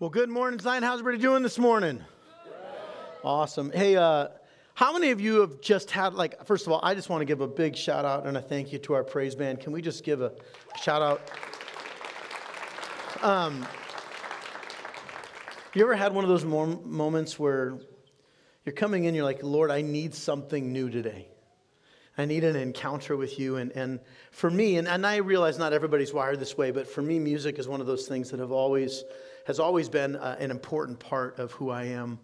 Well, good morning, Zion. How's everybody doing this morning? Awesome. Hey, uh, how many of you have just had, like, first of all, I just want to give a big shout out and a thank you to our praise band. Can we just give a shout out? Um, you ever had one of those moments where you're coming in, you're like, Lord, I need something new today? I need an encounter with you. And, and for me, and, and I realize not everybody's wired this way, but for me, music is one of those things that have always has always been uh, an important part of who I am.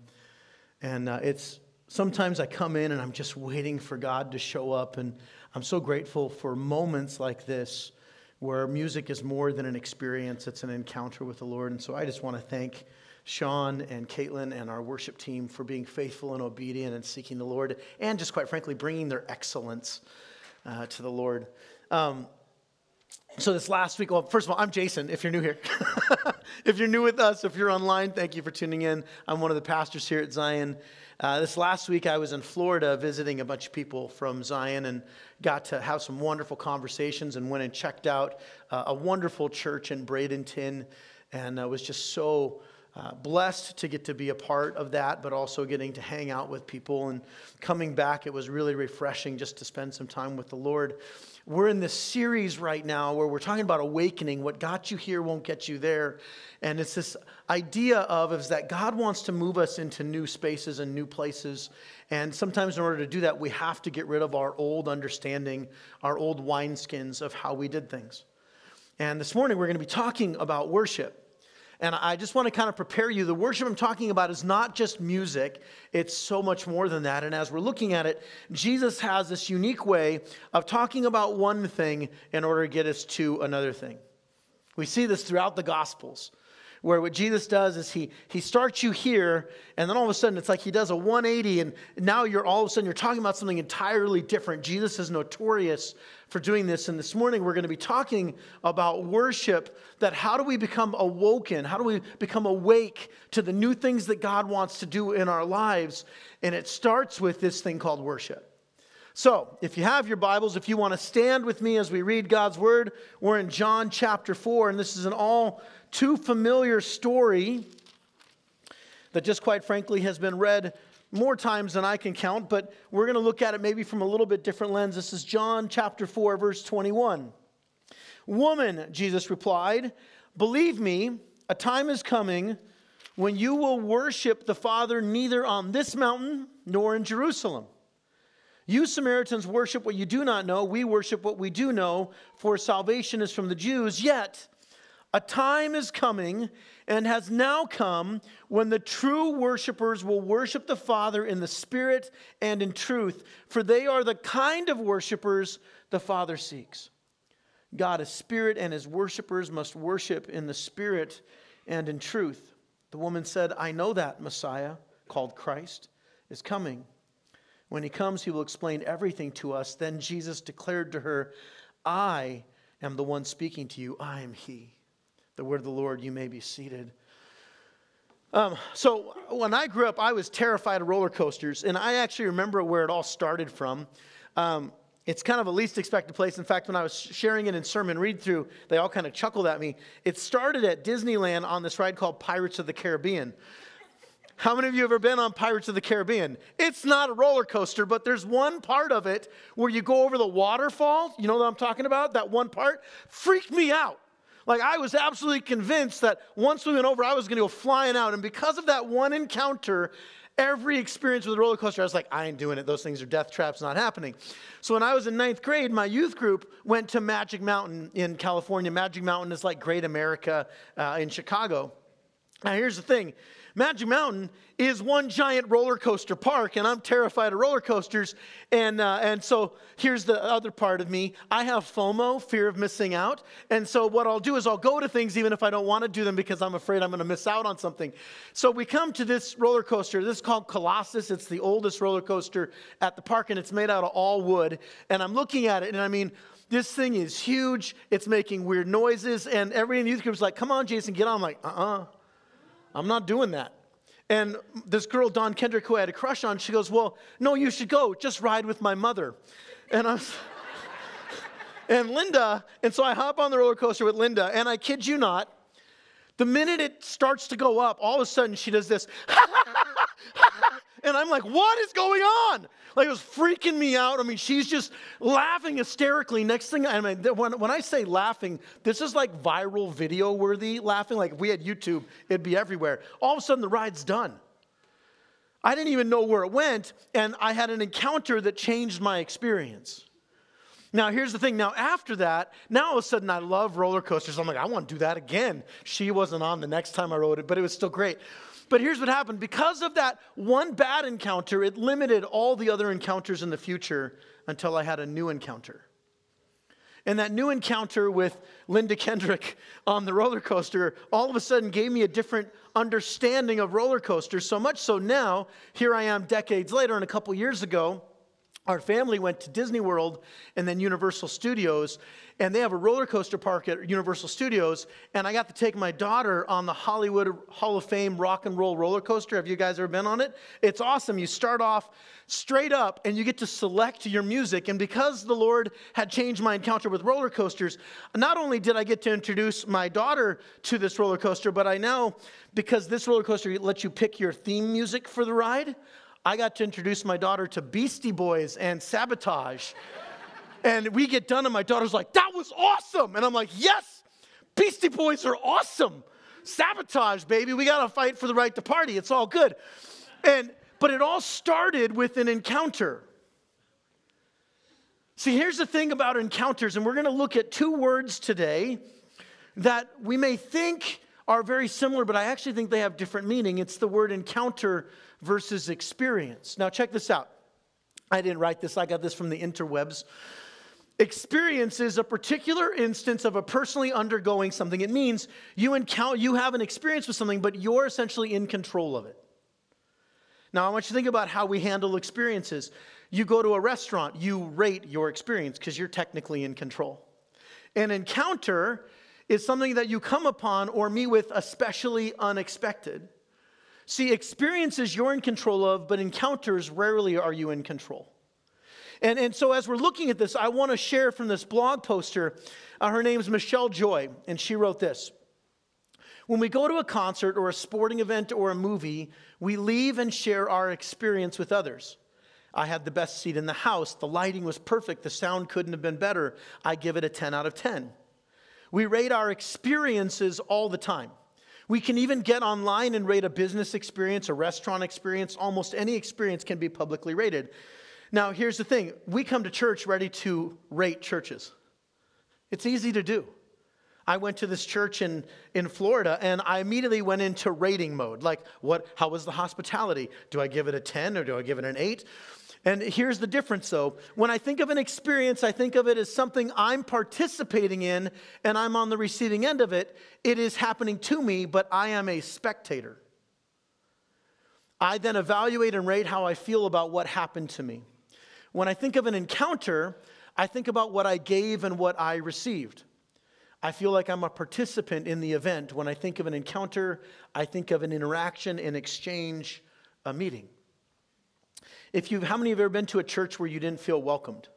And uh, it's sometimes I come in and I'm just waiting for God to show up. And I'm so grateful for moments like this where music is more than an experience, it's an encounter with the Lord. And so I just want to thank Sean and Caitlin and our worship team for being faithful and obedient and seeking the Lord, and just quite frankly, bringing their excellence uh, to the Lord. Um, so this last week, well, first of all, I'm Jason, if you're new here. if you're new with us, if you're online, thank you for tuning in. I'm one of the pastors here at Zion. Uh, this last week, I was in Florida visiting a bunch of people from Zion and got to have some wonderful conversations and went and checked out uh, a wonderful church in Bradenton and uh, was just so uh, blessed to get to be a part of that, but also getting to hang out with people. And coming back, it was really refreshing just to spend some time with the Lord. We're in this series right now where we're talking about awakening. What got you here won't get you there. And it's this idea of is that God wants to move us into new spaces and new places. And sometimes in order to do that, we have to get rid of our old understanding, our old wineskins of how we did things. And this morning we're going to be talking about worship. And I just want to kind of prepare you. The worship I'm talking about is not just music, it's so much more than that. And as we're looking at it, Jesus has this unique way of talking about one thing in order to get us to another thing. We see this throughout the Gospels where what Jesus does is he, he starts you here, and then all of a sudden it's like he does a 180, and now you're all of a sudden you're talking about something entirely different. Jesus is notorious for doing this, and this morning we're going to be talking about worship. That how do we become awoken? How do we become awake to the new things that God wants to do in our lives? And it starts with this thing called worship. So, if you have your Bibles, if you want to stand with me as we read God's Word, we're in John chapter 4, and this is an all too familiar story that just quite frankly has been read more times than I can count, but we're going to look at it maybe from a little bit different lens. This is John chapter 4, verse 21. Woman, Jesus replied, believe me, a time is coming when you will worship the Father neither on this mountain nor in Jerusalem. You Samaritans worship what you do not know. We worship what we do know, for salvation is from the Jews. Yet, a time is coming and has now come when the true worshipers will worship the Father in the Spirit and in truth, for they are the kind of worshipers the Father seeks. God is Spirit, and his worshipers must worship in the Spirit and in truth. The woman said, I know that Messiah, called Christ, is coming. When he comes, he will explain everything to us. Then Jesus declared to her, I am the one speaking to you. I am he. The word of the Lord, you may be seated. Um, so when I grew up, I was terrified of roller coasters, and I actually remember where it all started from. Um, it's kind of a least expected place. In fact, when I was sharing it in sermon read through, they all kind of chuckled at me. It started at Disneyland on this ride called Pirates of the Caribbean. How many of you have ever been on Pirates of the Caribbean? It's not a roller coaster, but there's one part of it where you go over the waterfall. You know what I'm talking about? That one part freaked me out. Like, I was absolutely convinced that once we went over, I was going to go flying out. And because of that one encounter, every experience with a roller coaster, I was like, I ain't doing it. Those things are death traps, not happening. So when I was in ninth grade, my youth group went to Magic Mountain in California. Magic Mountain is like Great America uh, in Chicago. Now, here's the thing Magic Mountain is one giant roller coaster park, and I'm terrified of roller coasters. And, uh, and so here's the other part of me I have FOMO, fear of missing out. And so what I'll do is I'll go to things even if I don't want to do them because I'm afraid I'm going to miss out on something. So we come to this roller coaster. This is called Colossus. It's the oldest roller coaster at the park, and it's made out of all wood. And I'm looking at it, and I mean, this thing is huge. It's making weird noises. And everybody in the youth group is like, come on, Jason, get on. I'm like, uh uh-uh. uh I'm not doing that. And this girl, Don Kendrick, who I had a crush on, she goes, Well, no, you should go. Just ride with my mother. And I was, and Linda, and so I hop on the roller coaster with Linda, and I kid you not, The minute it starts to go up, all of a sudden she does this. and I'm like, what is going on? Like it was freaking me out. I mean, she's just laughing hysterically. Next thing, I mean, when, when I say laughing, this is like viral video worthy laughing. Like if we had YouTube, it'd be everywhere. All of a sudden, the ride's done. I didn't even know where it went, and I had an encounter that changed my experience. Now, here's the thing. Now, after that, now all of a sudden I love roller coasters. I'm like, I want to do that again. She wasn't on the next time I rode it, but it was still great. But here's what happened because of that one bad encounter, it limited all the other encounters in the future until I had a new encounter. And that new encounter with Linda Kendrick on the roller coaster all of a sudden gave me a different understanding of roller coasters. So much so now, here I am decades later, and a couple years ago, our family went to Disney World and then Universal Studios, and they have a roller coaster park at Universal Studios. And I got to take my daughter on the Hollywood Hall of Fame rock and roll roller coaster. Have you guys ever been on it? It's awesome. You start off straight up and you get to select your music. And because the Lord had changed my encounter with roller coasters, not only did I get to introduce my daughter to this roller coaster, but I now, because this roller coaster lets you pick your theme music for the ride, I got to introduce my daughter to Beastie Boys and Sabotage. and we get done, and my daughter's like, That was awesome. And I'm like, Yes, Beastie Boys are awesome. Sabotage, baby. We got to fight for the right to party. It's all good. And but it all started with an encounter. See, here's the thing about encounters, and we're going to look at two words today that we may think are very similar, but I actually think they have different meaning. It's the word encounter versus experience. Now, check this out. I didn't write this, I got this from the interwebs. Experience is a particular instance of a personally undergoing something. It means you encounter, you have an experience with something, but you're essentially in control of it. Now, I want you to think about how we handle experiences. You go to a restaurant, you rate your experience because you're technically in control. An encounter is something that you come upon or meet with especially unexpected. See, experiences you're in control of, but encounters rarely are you in control. And, and so, as we're looking at this, I want to share from this blog poster. Uh, her name's Michelle Joy, and she wrote this When we go to a concert or a sporting event or a movie, we leave and share our experience with others. I had the best seat in the house. The lighting was perfect. The sound couldn't have been better. I give it a 10 out of 10. We rate our experiences all the time. We can even get online and rate a business experience, a restaurant experience. Almost any experience can be publicly rated. Now, here's the thing we come to church ready to rate churches. It's easy to do. I went to this church in, in Florida and I immediately went into rating mode. Like, what, how was the hospitality? Do I give it a 10 or do I give it an 8? And here's the difference though. When I think of an experience, I think of it as something I'm participating in and I'm on the receiving end of it. It is happening to me, but I am a spectator. I then evaluate and rate how I feel about what happened to me. When I think of an encounter, I think about what I gave and what I received. I feel like I'm a participant in the event. When I think of an encounter, I think of an interaction, an exchange, a meeting. If you, how many of you have ever been to a church where you didn't feel welcomed?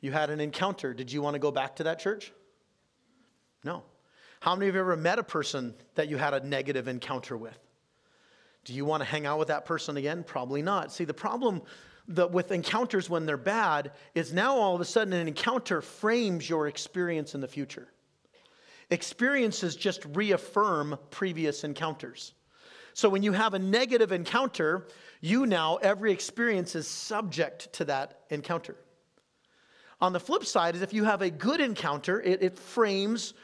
You had an encounter. Did you want to go back to that church? No. How many of you have ever met a person that you had a negative encounter with? Do you want to hang out with that person again? Probably not. See, the problem the, with encounters when they're bad is now all of a sudden an encounter frames your experience in the future. Experiences just reaffirm previous encounters. So when you have a negative encounter, you now, every experience is subject to that encounter. On the flip side is if you have a good encounter, it, it frames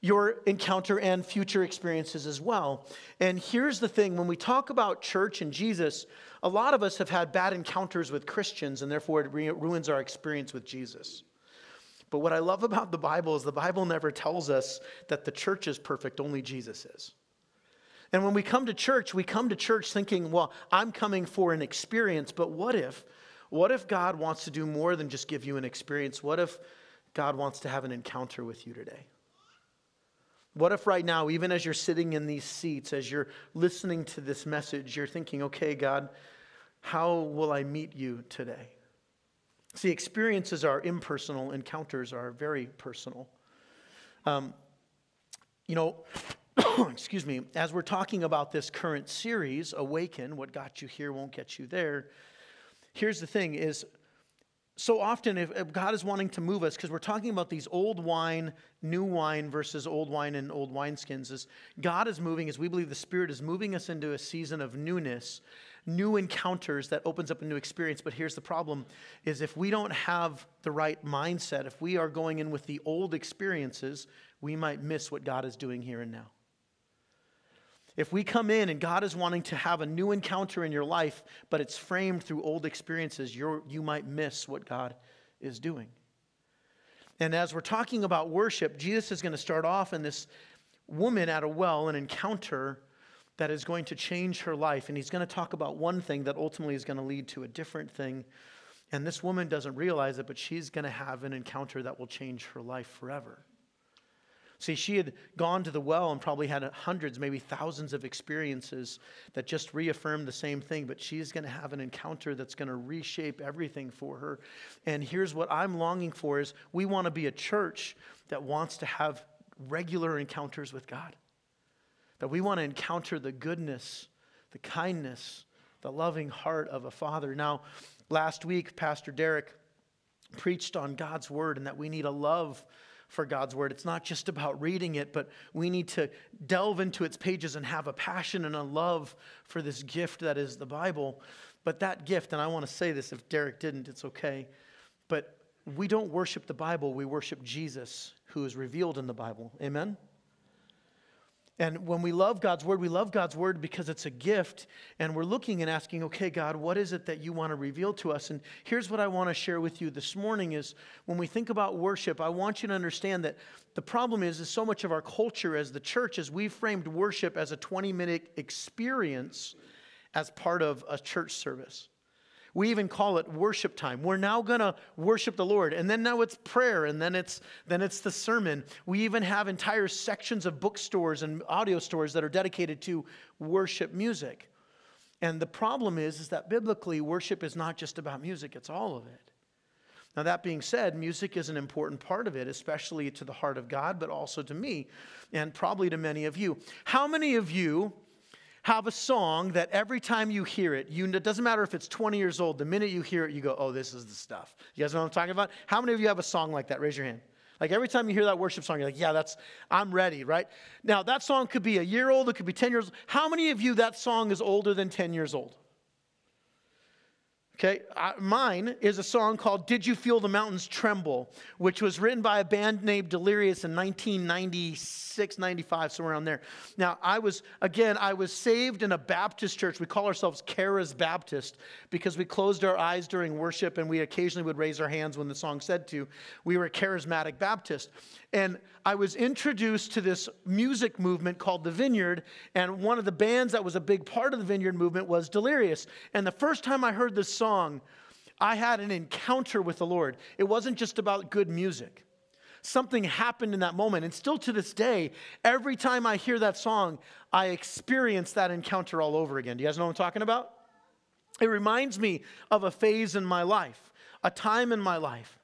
your encounter and future experiences as well. And here's the thing when we talk about church and Jesus, a lot of us have had bad encounters with Christians, and therefore it ruins our experience with Jesus. But what I love about the Bible is the Bible never tells us that the church is perfect, only Jesus is. And when we come to church, we come to church thinking, well, I'm coming for an experience, but what if? What if God wants to do more than just give you an experience? What if God wants to have an encounter with you today? What if right now, even as you're sitting in these seats, as you're listening to this message, you're thinking, okay, God, how will I meet you today? See, experiences are impersonal, encounters are very personal. Um, you know, excuse me, as we're talking about this current series, Awaken, what got you here won't get you there. Here's the thing is so often if, if God is wanting to move us because we're talking about these old wine, new wine versus old wine and old wineskins is God is moving as we believe the Spirit is moving us into a season of newness, new encounters that opens up a new experience. But here's the problem is if we don't have the right mindset, if we are going in with the old experiences, we might miss what God is doing here and now. If we come in and God is wanting to have a new encounter in your life, but it's framed through old experiences, you you might miss what God is doing. And as we're talking about worship, Jesus is going to start off in this woman at a well, an encounter that is going to change her life. And he's going to talk about one thing that ultimately is going to lead to a different thing. And this woman doesn't realize it, but she's going to have an encounter that will change her life forever. See, she had gone to the well and probably had hundreds, maybe thousands of experiences that just reaffirmed the same thing, but she's going to have an encounter that's going to reshape everything for her. And here's what I'm longing for is we want to be a church that wants to have regular encounters with God. That we want to encounter the goodness, the kindness, the loving heart of a father. Now, last week Pastor Derek preached on God's word and that we need a love for God's word. It's not just about reading it, but we need to delve into its pages and have a passion and a love for this gift that is the Bible. But that gift, and I want to say this if Derek didn't, it's okay. But we don't worship the Bible, we worship Jesus, who is revealed in the Bible. Amen? And when we love God's word, we love God's word because it's a gift. And we're looking and asking, okay, God, what is it that you want to reveal to us? And here's what I want to share with you this morning is when we think about worship, I want you to understand that the problem is, is so much of our culture as the church is we've framed worship as a 20 minute experience as part of a church service. We even call it worship time. We're now going to worship the Lord. And then now it's prayer and then it's then it's the sermon. We even have entire sections of bookstores and audio stores that are dedicated to worship music. And the problem is is that biblically worship is not just about music, it's all of it. Now that being said, music is an important part of it, especially to the heart of God, but also to me and probably to many of you. How many of you have a song that every time you hear it, you, it doesn't matter if it's 20 years old, the minute you hear it, you go, oh, this is the stuff. You guys know what I'm talking about? How many of you have a song like that? Raise your hand. Like every time you hear that worship song, you're like, yeah, that's, I'm ready, right? Now, that song could be a year old, it could be 10 years old. How many of you that song is older than 10 years old? Okay, mine is a song called Did You Feel the Mountains Tremble, which was written by a band named Delirious in 1996, 95, somewhere around there. Now, I was, again, I was saved in a Baptist church. We call ourselves Charis Baptist because we closed our eyes during worship and we occasionally would raise our hands when the song said to. We were a charismatic Baptist. And I was introduced to this music movement called the Vineyard, and one of the bands that was a big part of the Vineyard movement was Delirious. And the first time I heard this song, I had an encounter with the Lord. It wasn't just about good music. Something happened in that moment. And still to this day, every time I hear that song, I experience that encounter all over again. Do you guys know what I'm talking about? It reminds me of a phase in my life, a time in my life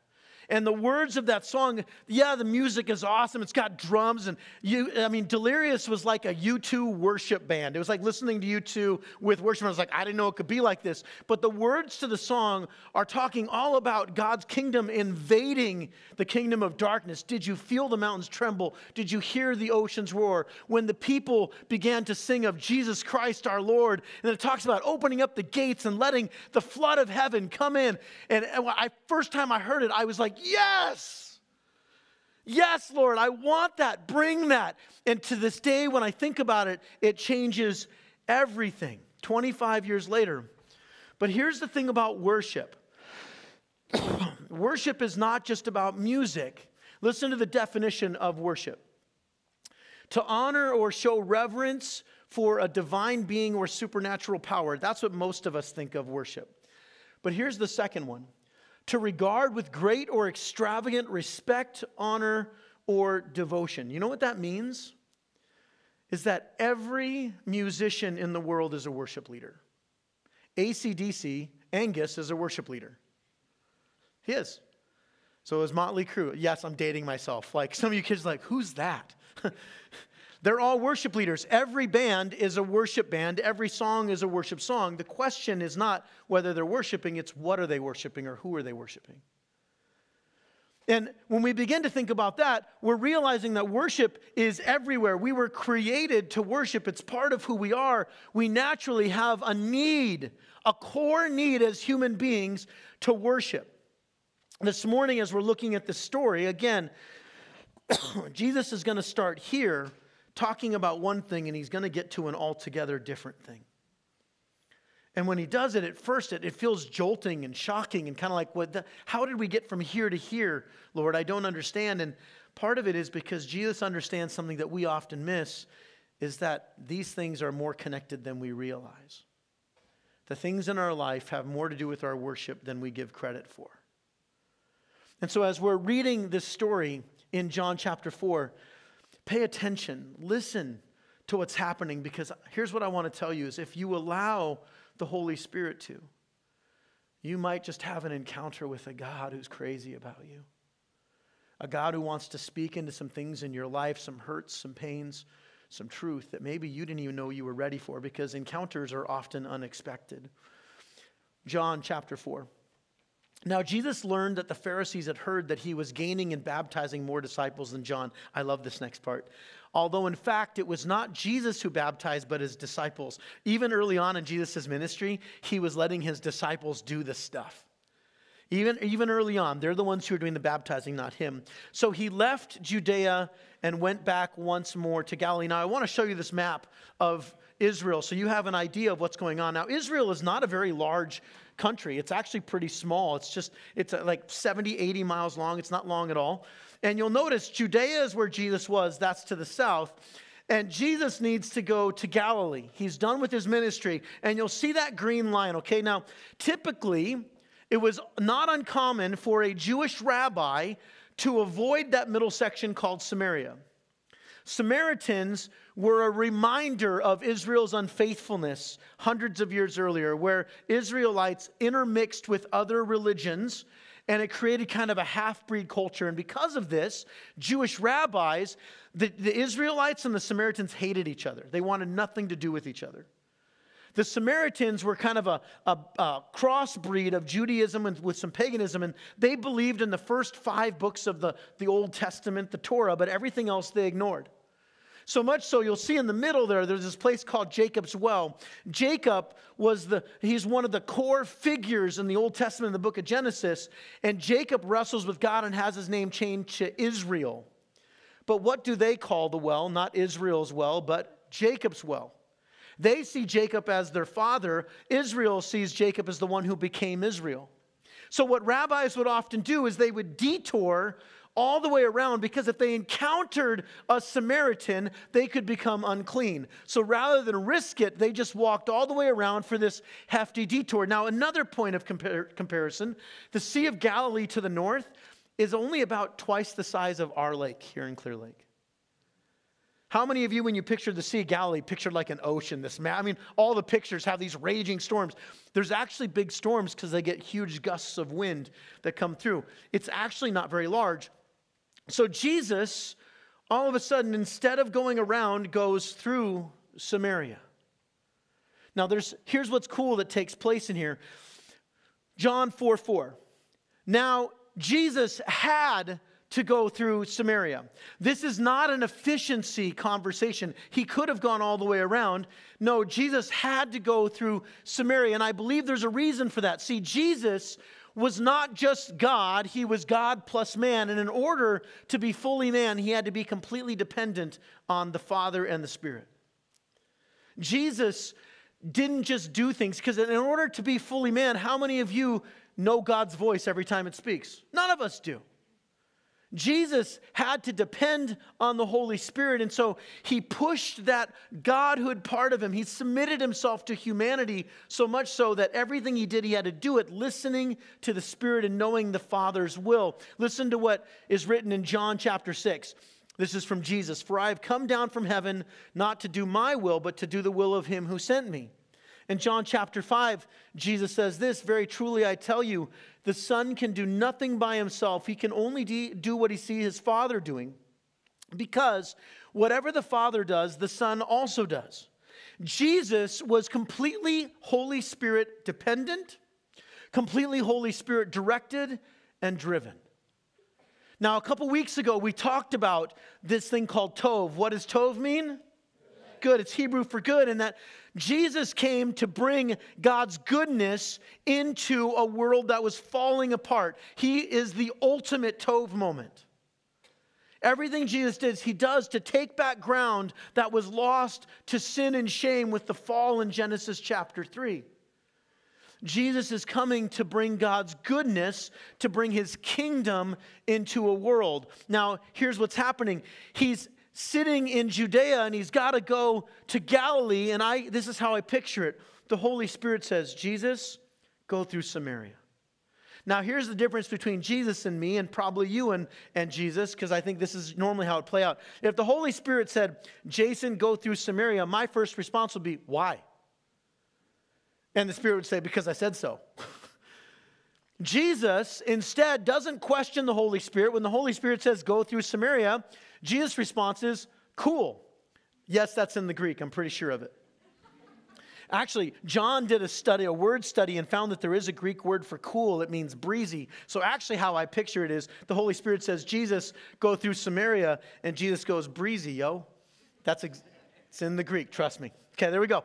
and the words of that song, yeah, the music is awesome. It's got drums. And you, I mean, Delirious was like a U2 worship band. It was like listening to U2 with worship. I was like, I didn't know it could be like this. But the words to the song are talking all about God's kingdom invading the kingdom of darkness. Did you feel the mountains tremble? Did you hear the oceans roar? When the people began to sing of Jesus Christ our Lord, and it talks about opening up the gates and letting the flood of heaven come in. And I first time I heard it, I was like, yes. Yes, Lord, I want that. Bring that. And to this day, when I think about it, it changes everything 25 years later. But here's the thing about worship worship is not just about music. Listen to the definition of worship to honor or show reverence for a divine being or supernatural power. That's what most of us think of worship. But here's the second one to regard with great or extravagant respect, honor, or devotion. You know what that means? Is that every musician in the world is a worship leader. ACDC, Angus is a worship leader. He is. So is Motley Crue. Yes, I'm dating myself. Like some of you kids like, who's that? They're all worship leaders. Every band is a worship band. Every song is a worship song. The question is not whether they're worshiping, it's what are they worshiping or who are they worshiping. And when we begin to think about that, we're realizing that worship is everywhere. We were created to worship, it's part of who we are. We naturally have a need, a core need as human beings to worship. This morning, as we're looking at the story, again, Jesus is going to start here talking about one thing and he's going to get to an altogether different thing. And when he does it, at first it, it feels jolting and shocking and kind of like, what the, how did we get from here to here, Lord? I don't understand. And part of it is because Jesus understands something that we often miss is that these things are more connected than we realize. The things in our life have more to do with our worship than we give credit for. And so, as we're reading this story in John chapter 4, pay attention, listen to what's happening, because here's what I want to tell you is if you allow the Holy Spirit to. You might just have an encounter with a God who's crazy about you. A God who wants to speak into some things in your life, some hurts, some pains, some truth that maybe you didn't even know you were ready for because encounters are often unexpected. John chapter 4. Now, Jesus learned that the Pharisees had heard that he was gaining and baptizing more disciples than John. I love this next part although in fact it was not Jesus who baptized, but his disciples. Even early on in Jesus' ministry, he was letting his disciples do this stuff. Even, even early on, they're the ones who are doing the baptizing, not him. So he left Judea and went back once more to Galilee. Now, I want to show you this map of Israel so you have an idea of what's going on. Now, Israel is not a very large country, it's actually pretty small. It's just, it's uh, like 70, 80 miles long. It's not long at all. And you'll notice Judea is where Jesus was, that's to the south. And Jesus needs to go to Galilee. He's done with his ministry. And you'll see that green line, okay? Now, typically, it was not uncommon for a Jewish rabbi to avoid that middle section called Samaria. Samaritans were a reminder of Israel's unfaithfulness hundreds of years earlier, where Israelites intermixed with other religions and it created kind of a half breed culture. And because of this, Jewish rabbis, the, the Israelites and the Samaritans hated each other. They wanted nothing to do with each other. The Samaritans were kind of a, a, a crossbreed of Judaism and with some paganism, and they believed in the first five books of the, the Old Testament, the Torah, but everything else they ignored. So much so, you'll see in the middle there, there's this place called Jacob's Well. Jacob was the, he's one of the core figures in the Old Testament in the book of Genesis. And Jacob wrestles with God and has his name changed to Israel. But what do they call the well? Not Israel's well, but Jacob's well. They see Jacob as their father. Israel sees Jacob as the one who became Israel. So, what rabbis would often do is they would detour all the way around because if they encountered a Samaritan, they could become unclean. So rather than risk it, they just walked all the way around for this hefty detour. Now, another point of compar- comparison the Sea of Galilee to the north is only about twice the size of our lake here in Clear Lake. How many of you, when you pictured the Sea of Galilee, pictured like an ocean? This ma- I mean, all the pictures have these raging storms. There's actually big storms because they get huge gusts of wind that come through. It's actually not very large. So Jesus, all of a sudden, instead of going around, goes through Samaria. Now, there's, here's what's cool that takes place in here John 4 4. Now, Jesus had to go through Samaria. This is not an efficiency conversation. He could have gone all the way around. No, Jesus had to go through Samaria. And I believe there's a reason for that. See, Jesus was not just God, he was God plus man. And in order to be fully man, he had to be completely dependent on the Father and the Spirit. Jesus didn't just do things, because in order to be fully man, how many of you know God's voice every time it speaks? None of us do. Jesus had to depend on the Holy Spirit. And so he pushed that Godhood part of him. He submitted himself to humanity so much so that everything he did, he had to do it listening to the Spirit and knowing the Father's will. Listen to what is written in John chapter 6. This is from Jesus. For I have come down from heaven not to do my will, but to do the will of him who sent me. In John chapter 5, Jesus says this Very truly, I tell you, the Son can do nothing by himself. He can only do what he sees his Father doing. Because whatever the Father does, the Son also does. Jesus was completely Holy Spirit dependent, completely Holy Spirit directed and driven. Now, a couple weeks ago, we talked about this thing called Tov. What does Tov mean? Good. It's Hebrew for good, and that Jesus came to bring God's goodness into a world that was falling apart. He is the ultimate Tov moment. Everything Jesus did, he does to take back ground that was lost to sin and shame with the fall in Genesis chapter 3. Jesus is coming to bring God's goodness, to bring his kingdom into a world. Now, here's what's happening. He's sitting in Judea and he's got to go to Galilee and I this is how I picture it. The Holy Spirit says, "Jesus, go through Samaria." Now, here's the difference between Jesus and me, and probably you and, and Jesus, because I think this is normally how it play out. If the Holy Spirit said, Jason, go through Samaria, my first response would be, why? And the Spirit would say, because I said so. Jesus instead doesn't question the Holy Spirit. When the Holy Spirit says, go through Samaria, Jesus' response is, cool. Yes, that's in the Greek. I'm pretty sure of it. Actually, John did a study, a word study, and found that there is a Greek word for cool. It means breezy. So, actually, how I picture it is the Holy Spirit says, Jesus, go through Samaria, and Jesus goes, breezy, yo. That's it's in the Greek, trust me. Okay, there we go.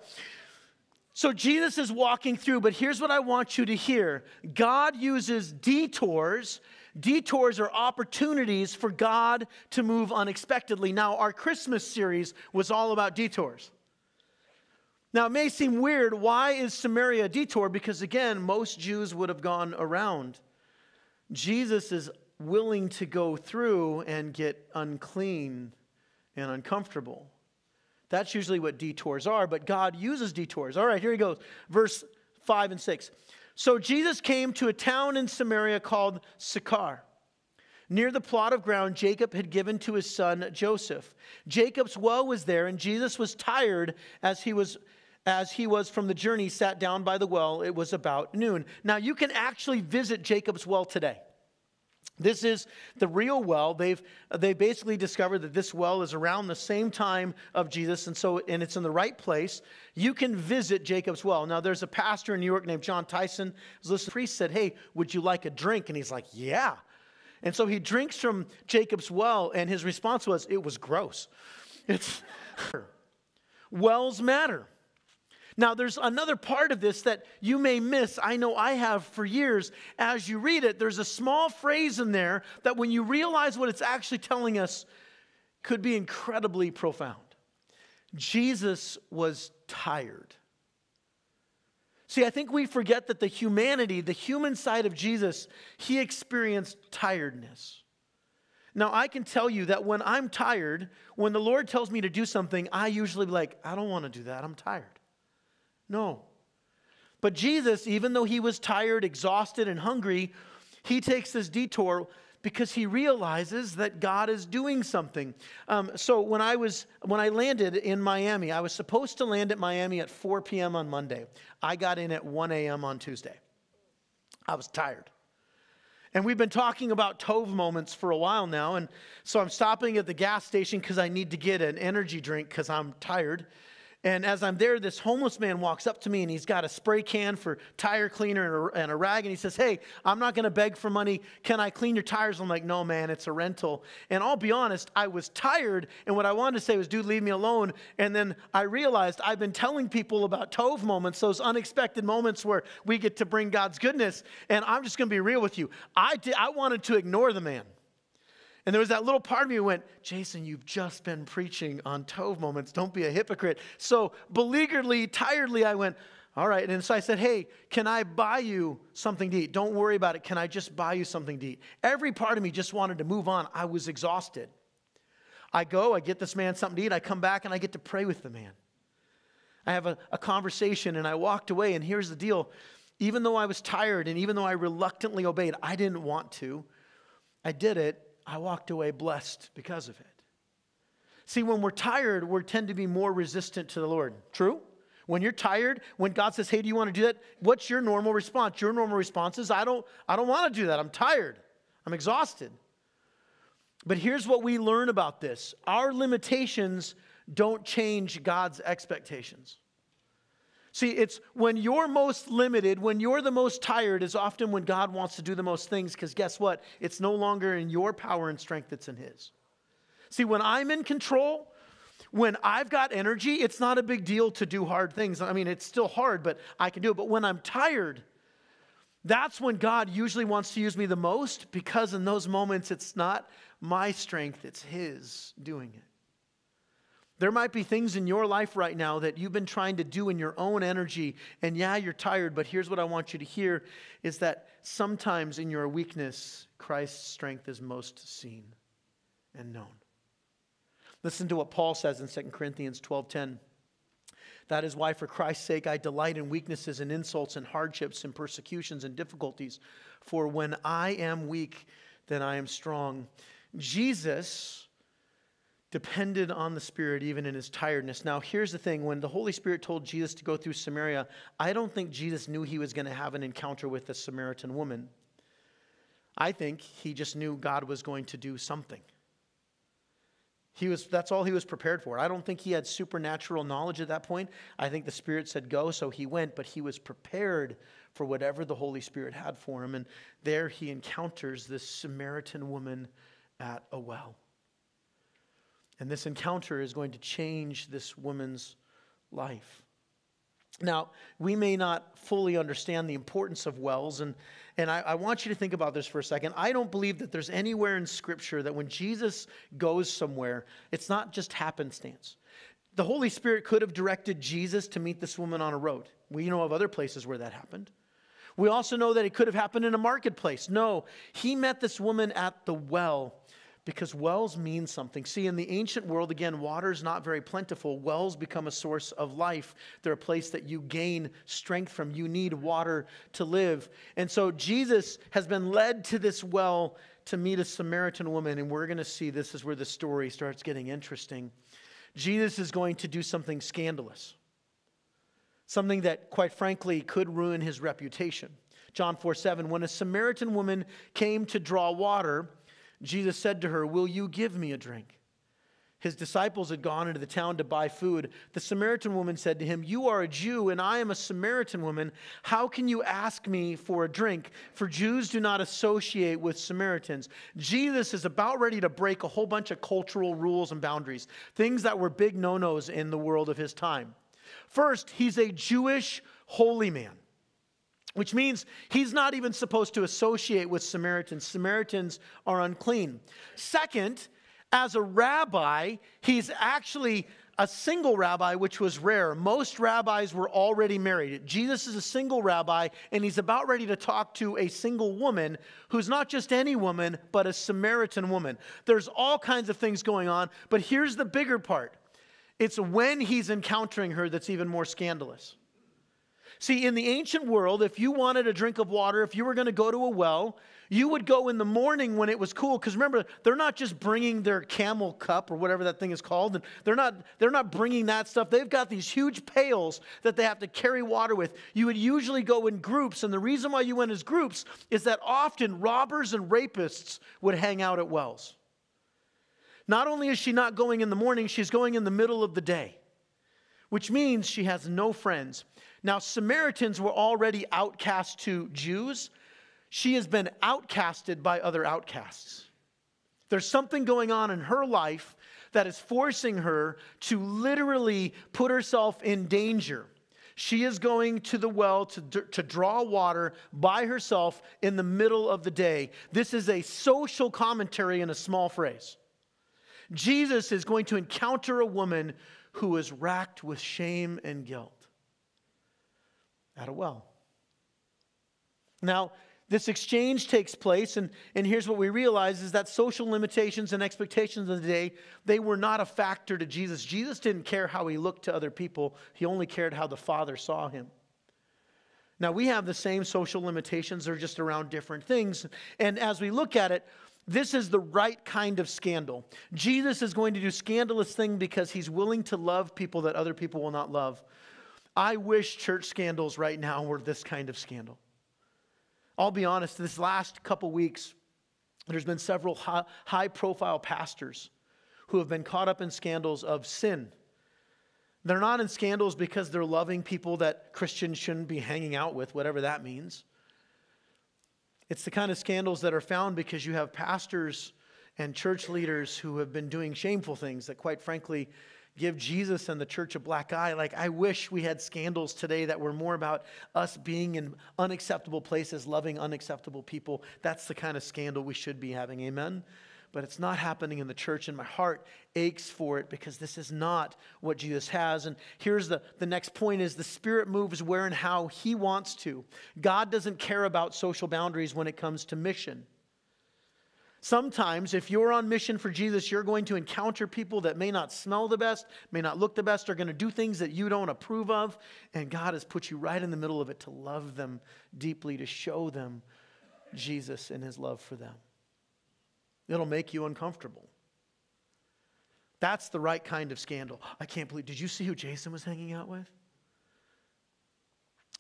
So, Jesus is walking through, but here's what I want you to hear God uses detours. Detours are opportunities for God to move unexpectedly. Now, our Christmas series was all about detours. Now, it may seem weird. Why is Samaria a detour? Because again, most Jews would have gone around. Jesus is willing to go through and get unclean and uncomfortable. That's usually what detours are, but God uses detours. All right, here he goes. Verse 5 and 6. So Jesus came to a town in Samaria called Sychar. Near the plot of ground Jacob had given to his son Joseph. Jacob's well was there, and Jesus was tired as he was as he was from the journey, sat down by the well. It was about noon. Now, you can actually visit Jacob's well today. This is the real well. They've they basically discovered that this well is around the same time of Jesus, and so and it's in the right place. You can visit Jacob's well. Now, there's a pastor in New York named Jon Tyson. The priest said, "Hey, would you like a drink?" And he's like, "Yeah." And so he drinks from Jacob's well, and his response was, "It was gross." It's wells matter. Now, there's another part of this that you may miss. I know I have for years. As you read it, there's a small phrase in there that when you realize what it's actually telling us, could be incredibly profound. Jesus was tired. See, I think we forget that the humanity, the human side of Jesus, he experienced tiredness. Now, I can tell you that when I'm tired, when the Lord tells me to do something, I usually be like, I don't want to do that. I'm tired. No. But Jesus, even though he was tired, exhausted, and hungry, he takes this detour because he realizes that God is doing something. Um, so when I was when I landed in Miami, I was supposed to land at Miami at 4 p.m. on Monday. I got in at 1 a.m. on Tuesday. I was tired. And we've been talking about Tov moments for a while now. And so I'm stopping at the gas station because I need to get an energy drink because I'm tired. And as I'm there, this homeless man walks up to me and he's got a spray can for tire cleaner and a, and a rag. And he says, Hey, I'm not going to beg for money. Can I clean your tires? I'm like, No, man, it's a rental. And I'll be honest, I was tired. And what I wanted to say was, Dude, leave me alone. And then I realized I've been telling people about Tov moments, those unexpected moments where we get to bring God's goodness. And I'm just going to be real with you. I, did, I wanted to ignore the man. And there was that little part of me went, Jason, you've just been preaching on Tov moments. Don't be a hypocrite. So, beleagueredly, tiredly, I went, All right. And so I said, Hey, can I buy you something to eat? Don't worry about it. Can I just buy you something to eat? Every part of me just wanted to move on. I was exhausted. I go, I get this man something to eat. I come back and I get to pray with the man. I have a, a conversation and I walked away. And here's the deal even though I was tired and even though I reluctantly obeyed, I didn't want to. I did it I walked away blessed because of it. See, when we're tired, we tend to be more resistant to the Lord. True? When you're tired, when God says, "Hey, do you want to do that?" What's your normal response? Your normal response is, "I don't I don't want to do that. I'm tired. I'm exhausted." But here's what we learn about this our limitations don't change God's expectations. See, it's when you're most limited, when you're the most tired, is often when God wants to do the most things, because guess what? It's no longer in your power and strength, it's in His. See, when I'm in control, when I've got energy, it's not a big deal to do hard things. I mean, it's still hard, but I can do it. But when I'm tired, that's when God usually wants to use me the most because in those moments it's not my strength, it's His doing it. There might be things in your life right now that you've been trying to do in your own energy, and yeah, you're tired, but here's what I want you to hear is that sometimes in your weakness, Christ's strength is most seen and known. Listen to what Paul says in 2 Corinthians 12:10. That is why, for Christ's sake, I delight in weaknesses and insults and hardships and persecutions and difficulties. For when I am weak, then I am strong. Jesus depended on the Spirit even in his tiredness. Now, here's the thing when the Holy Spirit told Jesus to go through Samaria, I don't think Jesus knew he was going to have an encounter with the Samaritan woman. I think he just knew God was going to do something. He was, that's all he was prepared for. I don't think he had supernatural knowledge at that point. I think the Spirit said go, so he went, but he was prepared for whatever the Holy Spirit had for him. And there he encounters this Samaritan woman at a well. And this encounter is going to change this woman's life. Now, we may not fully understand the importance of wells, and, and I, I, want you to think about this for a second. I don't believe that there's anywhere in Scripture that when Jesus goes somewhere, it's not just happenstance. The Holy Spirit could have directed Jesus to meet this woman on a road. We know of other places where that happened. We also know that it could have happened in a marketplace. No, he met this woman at the well because wells mean something. See, in the ancient world, again, water is not very plentiful. Wells become a source of life. They're a place that you gain strength from. You need water to live. And so Jesus has been led to this well to meet a Samaritan woman, and we're going to see this is where the story starts getting interesting. Jesus is going to do something scandalous, something that, quite frankly, could ruin his reputation. John 4 7, when a Samaritan woman came to draw water, Jesus said to her, Will you give me a drink? His disciples had gone into the town to buy food. The Samaritan woman said to him, You are a Jew, and I am a Samaritan woman. How can you ask me for a drink? For Jews do not associate with Samaritans. Jesus is about ready to break a whole bunch of cultural rules and boundaries, things that were big no nos in the world of his time. First, he's a Jewish holy man which means he's not even supposed to associate with Samaritans. Samaritans are unclean. Second, as a rabbi, he's actually a single rabbi, which was rare. Most rabbis were already married. Jesus is a single rabbi, and he's about ready to talk to a single woman who's not just any woman, but a Samaritan woman. There's all kinds of things going on, but here's the bigger part it's when he's encountering her that's even more scandalous. See, in the ancient world, if you wanted a drink of water, if you were going to go to a well, you would go in the morning when it was cool. Because remember, they're not just bringing their camel cup or whatever that thing is called. And they're not, they're not bringing that stuff. They've got these huge pails that they have to carry water with. You would usually go in groups. And the reason why you went as groups is that often robbers and rapists would hang out at wells. Not only is she not going in the morning, she's going in the middle of the day, which means she has no friends. Now, Samaritans were already outcast to Jews. She has been outcasted by other outcasts. There's something going on in her life that is forcing her to literally put herself in danger. She is going to the well to, to draw water by herself in the middle of the day. This is a social commentary in a small phrase. Jesus is going to encounter a woman who is racked with shame and guilt at a well. Now, this exchange takes place, and, and here's what we realize is that social limitations and expectations of the day, they were not a factor to Jesus. Jesus didn't care how he looked to other people, he only cared how the Father saw him. Now, we have the same social limitations, they're just around different things. And as we look at it, this is the right kind of scandal. Jesus is going to do scandalous thing because he's willing to love people that other people will not love. I wish church scandals right now were this kind of scandal. I'll be honest, this last couple weeks, There's been several high profile pastors who have been caught up in scandals of sin. They're not in scandals because they're loving people that Christians shouldn't be hanging out with, whatever that means. It's the kind of scandals that are found because you have pastors and church leaders who have been doing shameful things that, quite frankly, give Jesus and the church a black eye. Like, I wish we had scandals today that were more about us being in unacceptable places, loving unacceptable people. That's the kind of scandal we should be having. Amen? But it's not happening in the church, and my heart aches for it because this is not what Jesus has. And here's the, the next point is the Spirit moves where and how He wants to. God doesn't care about social boundaries when it comes to mission. Sometimes, if you're on mission for Jesus, you're going to encounter people that may not smell the best, may not look the best, are going to do things that you don't approve of. And God has put you right in the middle of it to love them deeply, to show them Jesus and his love for them. It'll make you uncomfortable. That's the right kind of scandal. I can't believe. Did you see who Jason was hanging out with?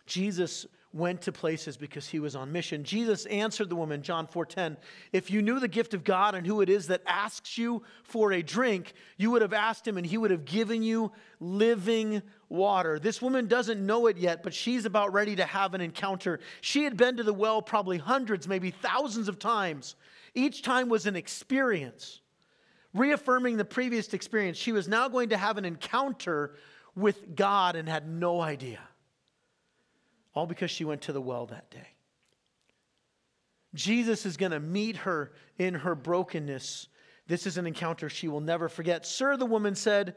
Jesus went to places because he was on mission. Jesus answered the woman, John 4:10, "If you knew the gift of God and who it is that asks you for a drink, you would have asked him and he would have given you living water." This woman doesn't know it yet, but she's about ready to have an encounter. She had been to the well probably hundreds, maybe thousands of times. Each time was an experience. Reaffirming the previous experience, she was now going to have an encounter with God and had no idea. All because she went to the well that day. Jesus is going to meet her in her brokenness. This is an encounter she will never forget. Sir, the woman said,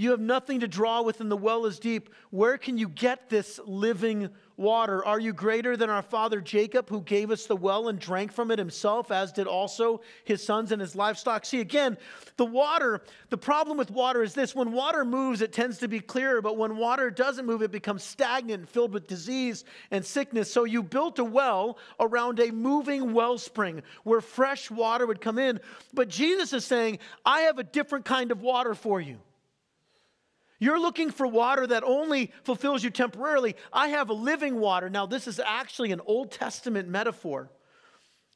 You have nothing to draw with, and the well is deep. Where can you get this living water? Are you greater than our father Jacob, who gave us the well and drank from it himself, as did also his sons and his livestock? See, again, the water, the problem with water is this when water moves, it tends to be clearer, but when water doesn't move, it becomes stagnant filled with disease and sickness. So you built a well around a moving wellspring where fresh water would come in. But Jesus is saying, I have a different kind of water for you. You're looking for water that only fulfills you temporarily. I have a living water. Now, this is actually an Old Testament metaphor.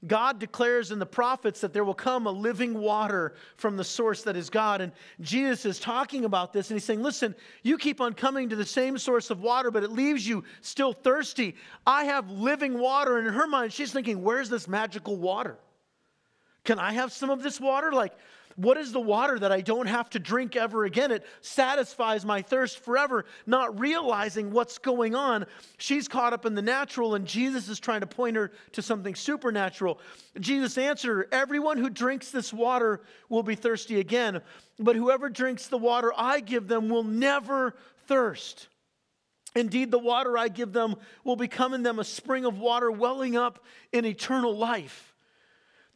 God declares in the prophets that there will come a living water from the source that is God. And Jesus is talking about this and he's saying, Listen, you keep on coming to the same source of water, but it leaves you still thirsty. I have living water. And in her mind, she's thinking, Where's this magical water? Can I have some of this water? Like, what is the water that I don't have to drink ever again? It satisfies my thirst forever, not realizing what's going on. She's caught up in the natural, and Jesus is trying to point her to something supernatural. Jesus answered her Everyone who drinks this water will be thirsty again, but whoever drinks the water I give them will never thirst. Indeed, the water I give them will become in them a spring of water welling up in eternal life.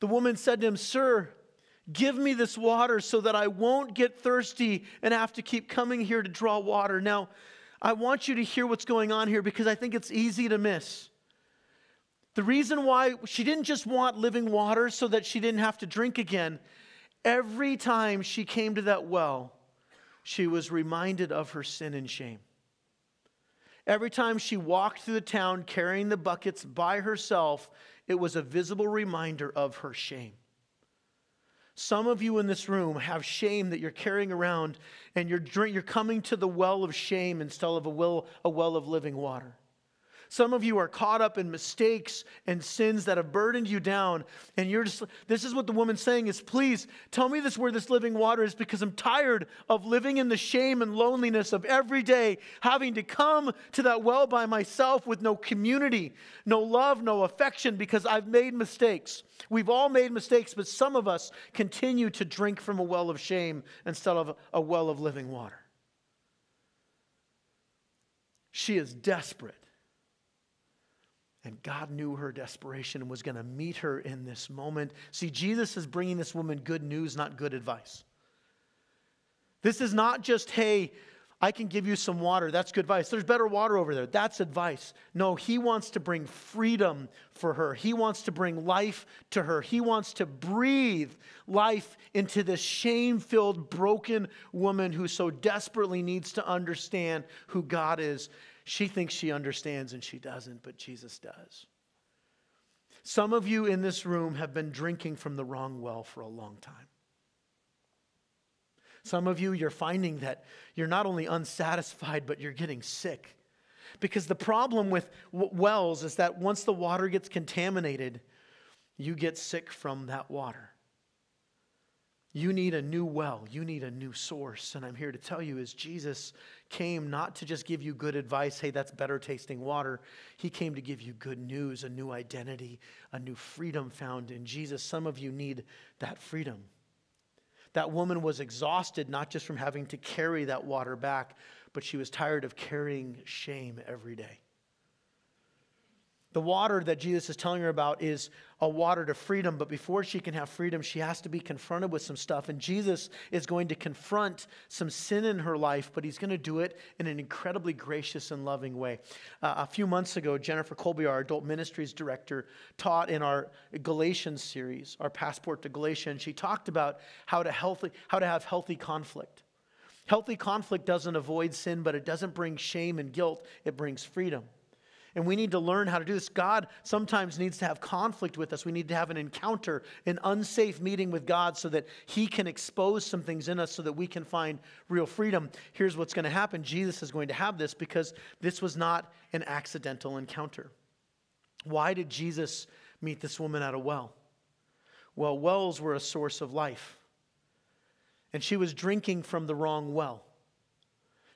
The woman said to him, Sir, Give me this water so that I won't get thirsty and have to keep coming here to draw water. Now, I want you to hear what's going on here because I think it's easy to miss. The reason why she didn't just want living water so that she didn't have to drink again, every time she came to that well, she was reminded of her sin and shame. Every time she walked through the town carrying the buckets by herself, it was a visible reminder of her shame. Some of you in this room have shame that you're carrying around, and you're, drink, you're coming to the well of shame instead of a well, a well of living water. Some of you are caught up in mistakes and sins that have burdened you down. And you're just, this is what the woman's saying is, please tell me this where this living water is because I'm tired of living in the shame and loneliness of every day having to come to that well by myself with no community, no love, no affection because I've made mistakes. We've all made mistakes, but some of us continue to drink from a well of shame instead of a well of living water. She is desperate and God knew her desperation and was going to meet her in this moment. See, Jesus is bringing this woman good news, not good advice. This is not just, hey, I can give you some water. That's good advice. There's better water over there. That's advice. No, he wants to bring freedom for her. He wants to bring life to her. He wants to breathe life into this shame filled, broken woman who so desperately needs to understand who God is she thinks she understands and she doesn't, but Jesus does. Some of you in this room have been drinking from the wrong well for a long time. Some of you, you're finding that you're not only unsatisfied, but you're getting sick. Because the problem with wells is that once the water gets contaminated, you get sick from that water. You need a new well. You need a new source. And I'm here to tell you is Jesus came not to just give you good advice, hey, that's better tasting water. He came to give you good news, a new identity, a new freedom found in Jesus. Some of you need that freedom. That woman was exhausted, not just from having to carry that water back, but she was tired of carrying shame every day. The water that Jesus is telling her about is a water to freedom, but before she can have freedom, she has to be confronted with some stuff. And Jesus is going to confront some sin in her life, but he's going to do it in an incredibly gracious and loving way. Uh, a few months ago, Jennifer Colby, our adult ministries director, taught in our Galatians series, our passport to Galatia, and she talked about how to, healthy, how to have healthy conflict. Healthy conflict doesn't avoid sin, but it doesn't bring shame and guilt, it brings freedom. And we need to learn how to do this. God sometimes needs to have conflict with us. We need to have an encounter, an unsafe meeting with God so that He can expose some things in us so that we can find real freedom. Here's what's going to happen Jesus is going to have this because this was not an accidental encounter. Why did Jesus meet this woman at a well? Well, wells were a source of life. And she was drinking from the wrong well.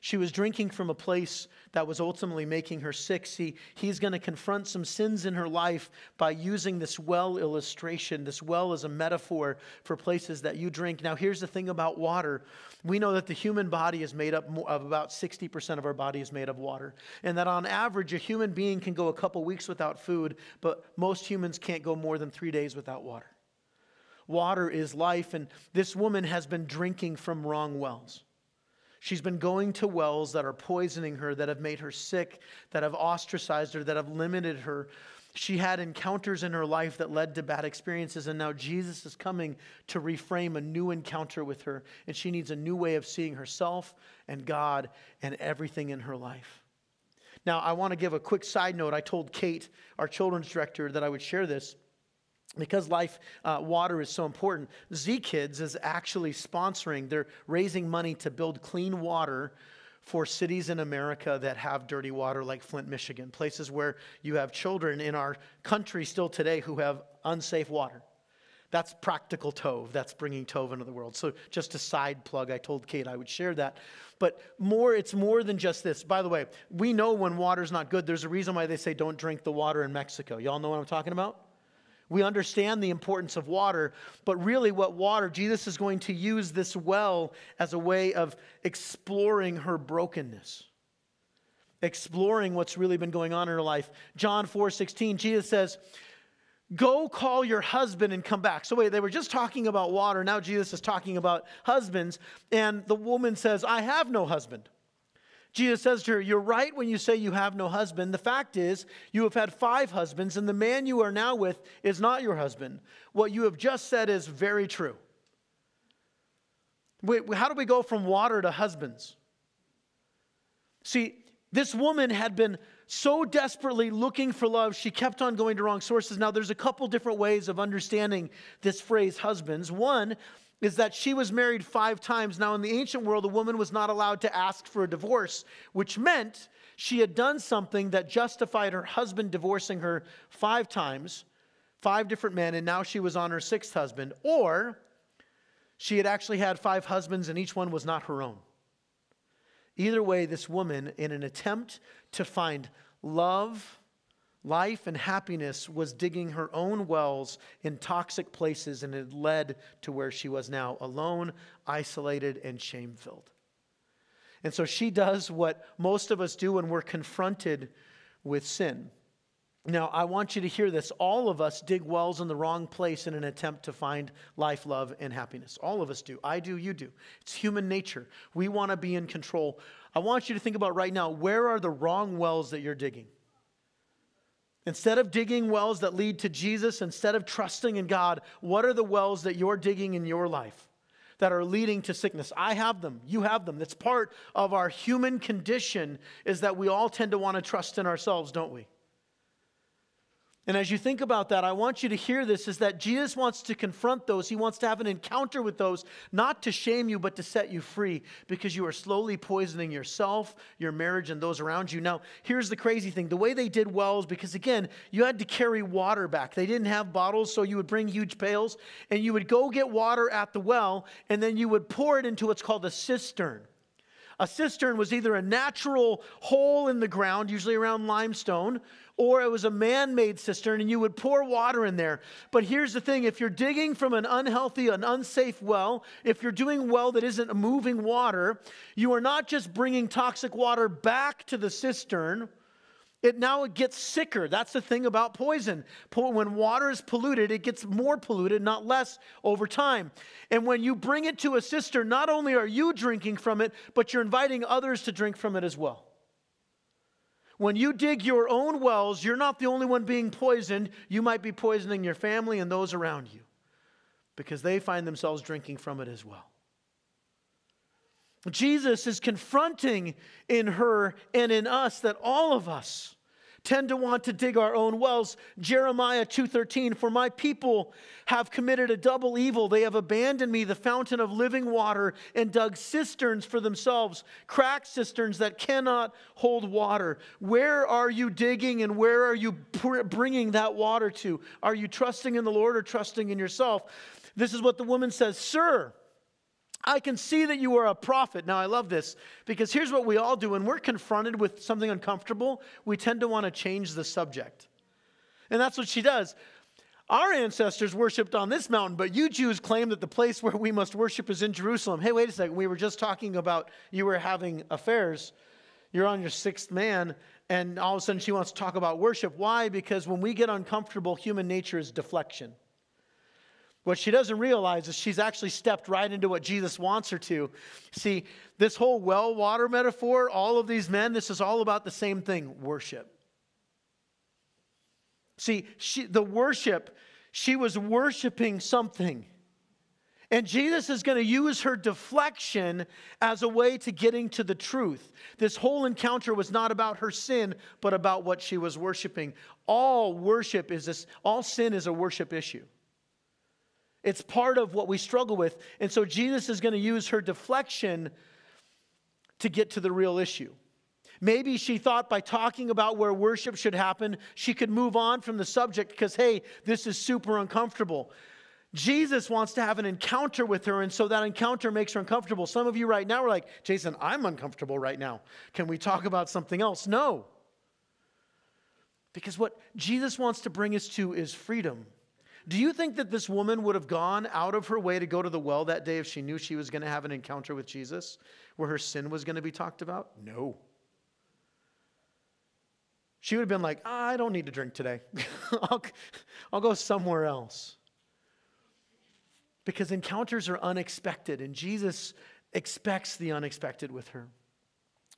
She was drinking from a place that was ultimately making her sick. See, he's going to confront some sins in her life by using this well illustration. This well is a metaphor for places that you drink. Now, here's the thing about water we know that the human body is made up of about 60% of our body is made of water. And that on average, a human being can go a couple weeks without food, but most humans can't go more than three days without water. Water is life, and this woman has been drinking from wrong wells. She's been going to wells that are poisoning her, that have made her sick, that have ostracized her, that have limited her. She had encounters in her life that led to bad experiences, and now Jesus is coming to reframe a new encounter with her, and she needs a new way of seeing herself and God and everything in her life. Now, I want to give a quick side note. I told Kate, our children's director, that I would share this because life uh, water is so important z kids is actually sponsoring they're raising money to build clean water for cities in america that have dirty water like flint michigan places where you have children in our country still today who have unsafe water. That's practical Tov that's bringing Tov into the world. So just a side plug i told kate i would share that. But more it's more than just this. By the way we know when water's not good there's a reason why they say don't drink the water in mexico. Y'all know what i'm talking about we understand the importance of water, but really, what water, Jesus is going to use this well as a way of exploring her brokenness, exploring what's really been going on in her life. John 4 16, Jesus says, Go call your husband and come back. So, wait, they were just talking about water. Now, Jesus is talking about husbands. And the woman says, I have no husband. Jesus says to her, You're right when you say you have no husband. The fact is, you have had five husbands, and the man you are now with is not your husband. What you have just said is very true. Wait, how do we go from water to husbands? See, this woman had been so desperately looking for love, she kept on going to wrong sources. Now, there's a couple different ways of understanding this phrase, husbands. One is that she was married five times. Now, in the ancient world, a woman was not allowed to ask for a divorce, which meant she had done something that justified her husband divorcing her five times, five different men, and now she was on her sixth husband. Or she had actually had five husbands, and each one was not her own. Either way, this woman, in an attempt to find love, Life and happiness was digging her own wells in toxic places, and it led to where she was now alone, isolated, and shame filled. And so she does what most of us do when we're confronted with sin. Now, I want you to hear this. All of us dig wells in the wrong place in an attempt to find life, love, and happiness. All of us do. I do, you do. It's human nature. We want to be in control. I want you to think about right now where are the wrong wells that you're digging? Instead of digging wells that lead to Jesus, instead of trusting in God, what are the wells that you're digging in your life that are leading to sickness? I have them. You have them. That's part of our human condition is that we all tend to want to trust in ourselves, don't we? And as you think about that, I want you to hear this is that Jesus wants to confront those. He wants to have an encounter with those, not to shame you, but to set you free because you are slowly poisoning yourself, your marriage, and those around you. Now, here's the crazy thing the way they did wells, because again, you had to carry water back. They didn't have bottles, so you would bring huge pails and you would go get water at the well, and then you would pour it into what's called a cistern. A cistern was either a natural hole in the ground, usually around limestone, or it was a man made cistern and you would pour water in there. But here's the thing if you're digging from an unhealthy, an unsafe well, if you're doing well that isn't moving water, you are not just bringing toxic water back to the cistern. It now it gets sicker. That's the thing about poison. When water is polluted, it gets more polluted, not less over time. And when you bring it to a cistern, not only are you drinking from it, but you're inviting others to drink from it as well. When you dig your own wells, you're not the only one being poisoned. You might be poisoning your family and those around you because they find themselves drinking from it as well. Jesus is confronting in her and in us that all of us tend to want to dig our own wells. Jeremiah 2:13 For my people have committed a double evil they have abandoned me the fountain of living water and dug cisterns for themselves cracked cisterns that cannot hold water. Where are you digging and where are you bringing that water to? Are you trusting in the Lord or trusting in yourself? This is what the woman says, "Sir, I can see that you are a prophet. Now, I love this because here's what we all do when we're confronted with something uncomfortable, we tend to want to change the subject. And that's what she does. Our ancestors worshiped on this mountain, but you Jews claim that the place where we must worship is in Jerusalem. Hey, wait a second. We were just talking about you were having affairs. You're on your sixth man, and all of a sudden she wants to talk about worship. Why? Because when we get uncomfortable, human nature is deflection. What she doesn't realize is she's actually stepped right into what Jesus wants her to. See, this whole well water metaphor, all of these men, this is all about the same thing worship. See, she, the worship, she was worshiping something. And Jesus is going to use her deflection as a way to getting to the truth. This whole encounter was not about her sin, but about what she was worshiping. All worship is this, all sin is a worship issue. It's part of what we struggle with. And so Jesus is going to use her deflection to get to the real issue. Maybe she thought by talking about where worship should happen, she could move on from the subject because, hey, this is super uncomfortable. Jesus wants to have an encounter with her, and so that encounter makes her uncomfortable. Some of you right now are like, Jason, I'm uncomfortable right now. Can we talk about something else? No. Because what Jesus wants to bring us to is freedom. Do you think that this woman would have gone out of her way to go to the well that day if she knew she was going to have an encounter with Jesus where her sin was going to be talked about? No. She would have been like, I don't need to drink today. I'll, I'll go somewhere else. Because encounters are unexpected, and Jesus expects the unexpected with her.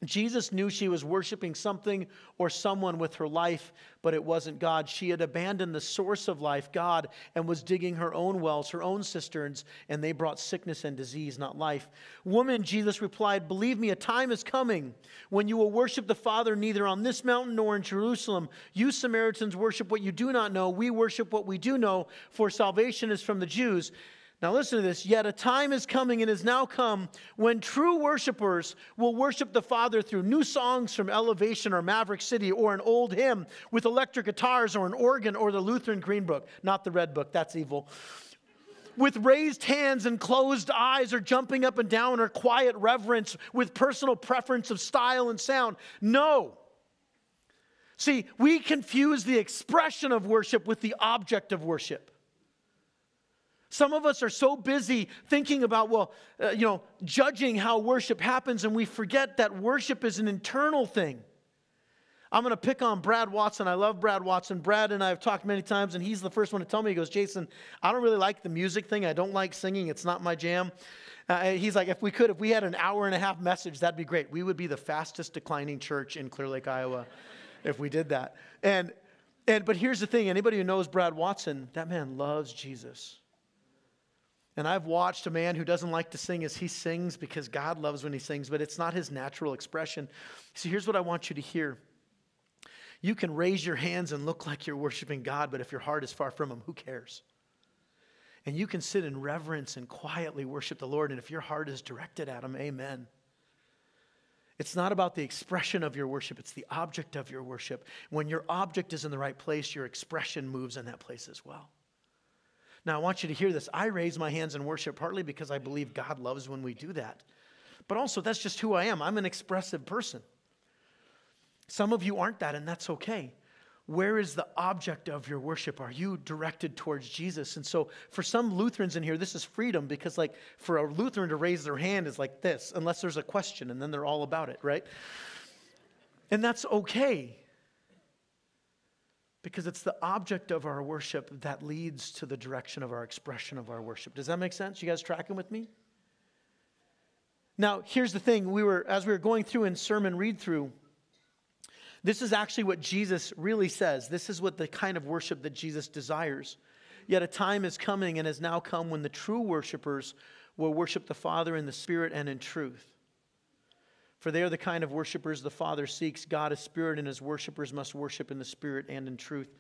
Jesus knew she was worshiping something or someone with her life, but it wasn't God. She had abandoned the source of life, God, and was digging her own wells, her own cisterns, and they brought sickness and disease, not life. Woman, Jesus replied, Believe me, a time is coming when you will worship the Father neither on this mountain nor in Jerusalem. You Samaritans worship what you do not know. We worship what we do know, for salvation is from the Jews. Now, listen to this. Yet a time is coming and has now come when true worshipers will worship the Father through new songs from Elevation or Maverick City or an old hymn with electric guitars or an organ or the Lutheran Green Book. Not the Red Book, that's evil. With raised hands and closed eyes or jumping up and down or quiet reverence with personal preference of style and sound. No. See, we confuse the expression of worship with the object of worship. Some of us are so busy thinking about, well, uh, you know, judging how worship happens, and we forget that worship is an internal thing. I'm going to pick on Brad Watson. I love Brad Watson. Brad and I have talked many times, and he's the first one to tell me, he goes, Jason, I don't really like the music thing. I don't like singing. It's not my jam. Uh, he's like, if we could, if we had an hour and a half message, that'd be great. We would be the fastest declining church in Clear Lake, Iowa, if we did that. And, and, but here's the thing anybody who knows Brad Watson, that man loves Jesus. And I've watched a man who doesn't like to sing as he sings because God loves when he sings, but it's not his natural expression. So here's what I want you to hear. You can raise your hands and look like you're worshiping God, but if your heart is far from Him, who cares? And you can sit in reverence and quietly worship the Lord, and if your heart is directed at Him, amen. It's not about the expression of your worship, it's the object of your worship. When your object is in the right place, your expression moves in that place as well. Now, I want you to hear this. I raise my hands in worship partly because I believe God loves when we do that. But also, that's just who I am. I'm an expressive person. Some of you aren't that, and that's okay. Where is the object of your worship? Are you directed towards Jesus? And so, for some Lutherans in here, this is freedom because, like, for a Lutheran to raise their hand is like this, unless there's a question, and then they're all about it, right? And that's okay because it's the object of our worship that leads to the direction of our expression of our worship. Does that make sense? You guys tracking with me? Now, here's the thing. We were as we were going through in sermon read through, this is actually what Jesus really says. This is what the kind of worship that Jesus desires. Yet a time is coming and has now come when the true worshipers will worship the Father in the Spirit and in truth. For they are the kind of worshipers the Father seeks. God is spirit, and his worshipers must worship in the spirit and in truth.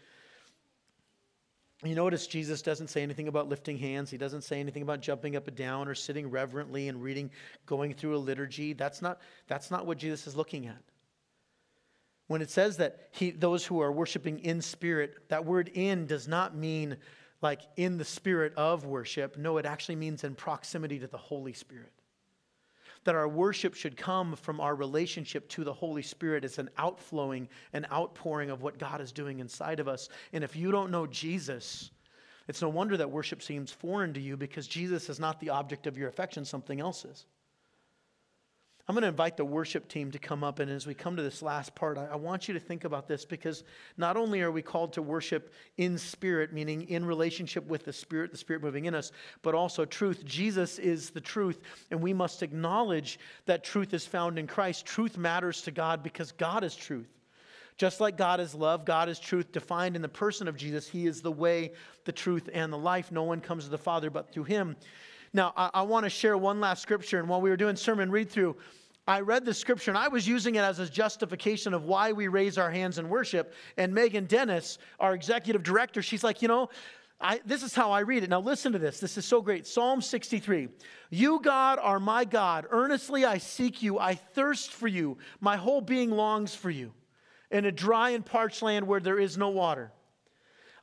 You notice Jesus doesn't say anything about lifting hands. He doesn't say anything about jumping up and down or sitting reverently and reading, going through a liturgy. That's not, that's not what Jesus is looking at. When it says that he, those who are worshiping in spirit, that word in does not mean like in the spirit of worship. No, it actually means in proximity to the Holy Spirit that our worship should come from our relationship to the Holy Spirit. It's an outflowing, an outpouring of what God is doing inside of us. And if you don't know Jesus, it's no wonder that worship seems foreign to you because Jesus is not the object of your affection, something else is. I'm going to invite the worship team to come up. And as we come to this last part, I, want you to think about this because not only are we called to worship in spirit, meaning in relationship with the Spirit, the Spirit moving in us, but also truth. Jesus is the truth. And we must acknowledge that truth is found in Christ. Truth matters to God because God is truth. Just like God is love, God is truth defined in the person of Jesus. He is the way, the truth, and the life. No one comes to the Father but through Him. Now, I, I want to share one last scripture. And while we were doing sermon read through, I read the scripture and I was using it as a justification of why we raise our hands in worship. And Megan Dennis, our executive director, she's like, you know, I, this is how I read it. Now, listen to this. This is so great. Psalm 63. You, God, are my God. Earnestly I seek you. I thirst for you. My whole being longs for you in a dry and parched land where there is no water.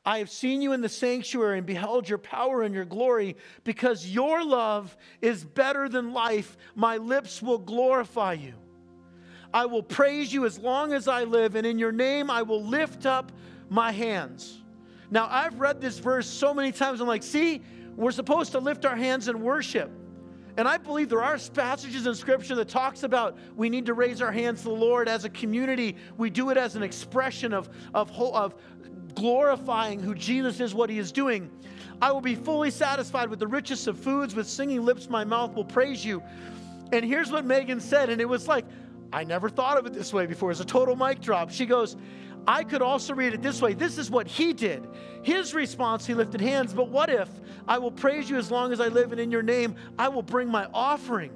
I have seen you in the sanctuary and beheld your power and your glory. Because your love is better than life, my lips will glorify you. I will praise you as long as I live, and in your name I will lift up my hands. Now, I've read this verse so many times. I'm like, see, we're supposed to lift our hands in worship. And I believe there are passages in Scripture that talks about we need to raise our hands to the Lord as a community. We do it as an expression of, of, of glorifying who Jesus is, what he is doing. I will be fully satisfied with the richest of foods. With singing lips, my mouth will praise you. And here's what Megan said, and it was like, I never thought of it this way before. It's a total mic drop. She goes, I could also read it this way. This is what he did. His response, he lifted hands. But what if I will praise you as long as I live, and in your name I will bring my offering?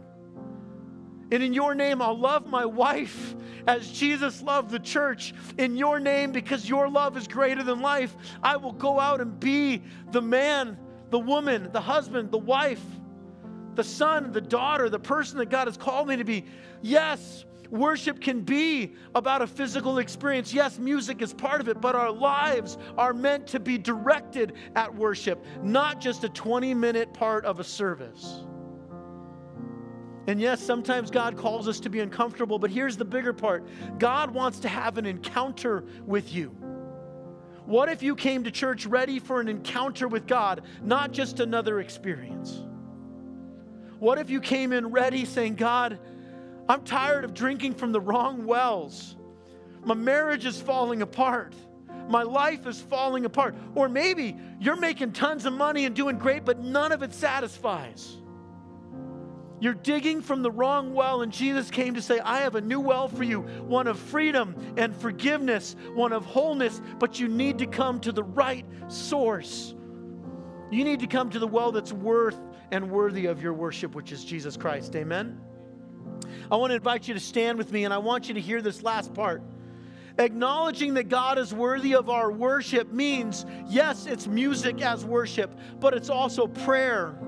And in your name, I'll love my wife as Jesus loved the church. In your name, because your love is greater than life, I will go out and be the man, the woman, the husband, the wife, the son, the daughter, the person that God has called me to be. Yes, worship can be about a physical experience. Yes, music is part of it, but our lives are meant to be directed at worship, not just a 20 minute part of a service. And yes, sometimes God calls us to be uncomfortable, but here's the bigger part God wants to have an encounter with you. What if you came to church ready for an encounter with God, not just another experience? What if you came in ready saying, God, I'm tired of drinking from the wrong wells. My marriage is falling apart. My life is falling apart. Or maybe you're making tons of money and doing great, but none of it satisfies. You're digging from the wrong well, and Jesus came to say, I have a new well for you, one of freedom and forgiveness, one of wholeness, but you need to come to the right source. You need to come to the well that's worth and worthy of your worship, which is Jesus Christ. Amen? I want to invite you to stand with me, and I want you to hear this last part. Acknowledging that God is worthy of our worship means, yes, it's music as worship, but it's also prayer.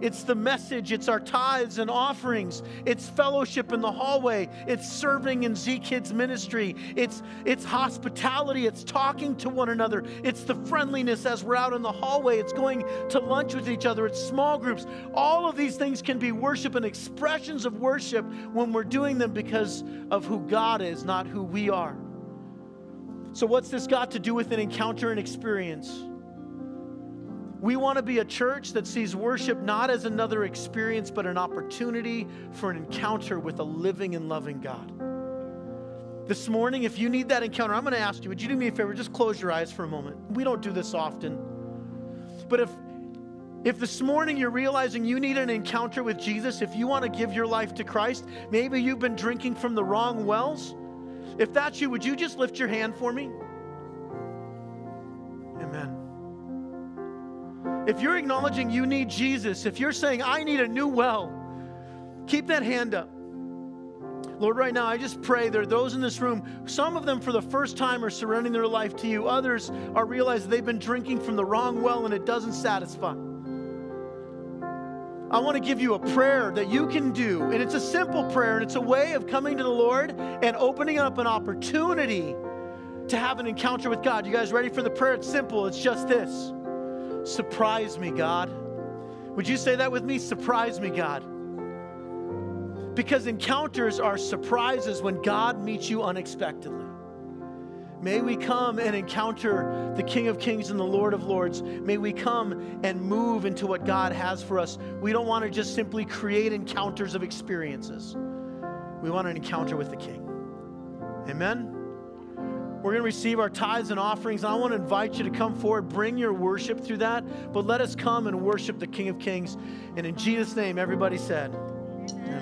It's the message, it's our tithes and offerings, it's fellowship in the hallway, it's serving in Z Kids ministry, it's, it's hospitality, it's talking to one another, it's the friendliness as we're out in the hallway, it's going to lunch with each other, it's small groups. All of these things can be worship and expressions of worship when we're doing them because of who God is, not who we are. So, what's this got to do with an encounter and experience? We want to be a church that sees worship not as another experience, but an opportunity for an encounter with a living and loving God. This morning, if you need that encounter, I'm going to ask you, would you do me a favor? Just close your eyes for a moment. We don't do this often. But if if this morning you're realizing you need an encounter with Jesus, if you want to give your life to Christ, maybe you've been drinking from the wrong wells. If that's you, would you just lift your hand for me? If you're acknowledging you need Jesus, if you're saying, I need a new well, keep that hand up. Lord, right now, I just pray there are those in this room, some of them for the first time are surrendering their life to you. Others are realizing they've been drinking from the wrong well and it doesn't satisfy. I want to give you a prayer that you can do. And it's a simple prayer, and it's a way of coming to the Lord and opening up an opportunity to have an encounter with God. You guys ready for the prayer? It's simple, it's just this. Surprise me, God. Would you say that with me? Surprise me, God. Because encounters are surprises when God meets you unexpectedly. May we come and encounter the King of Kings and the Lord of Lords. May we come and move into what God has for us. We don't want to just simply create encounters of experiences, we want an encounter with the King. Amen. We're going to receive our tithes and offerings. I want to invite you to come forward, bring your worship through that, but let us come and worship the King of Kings. And in Jesus' name, everybody said, Amen.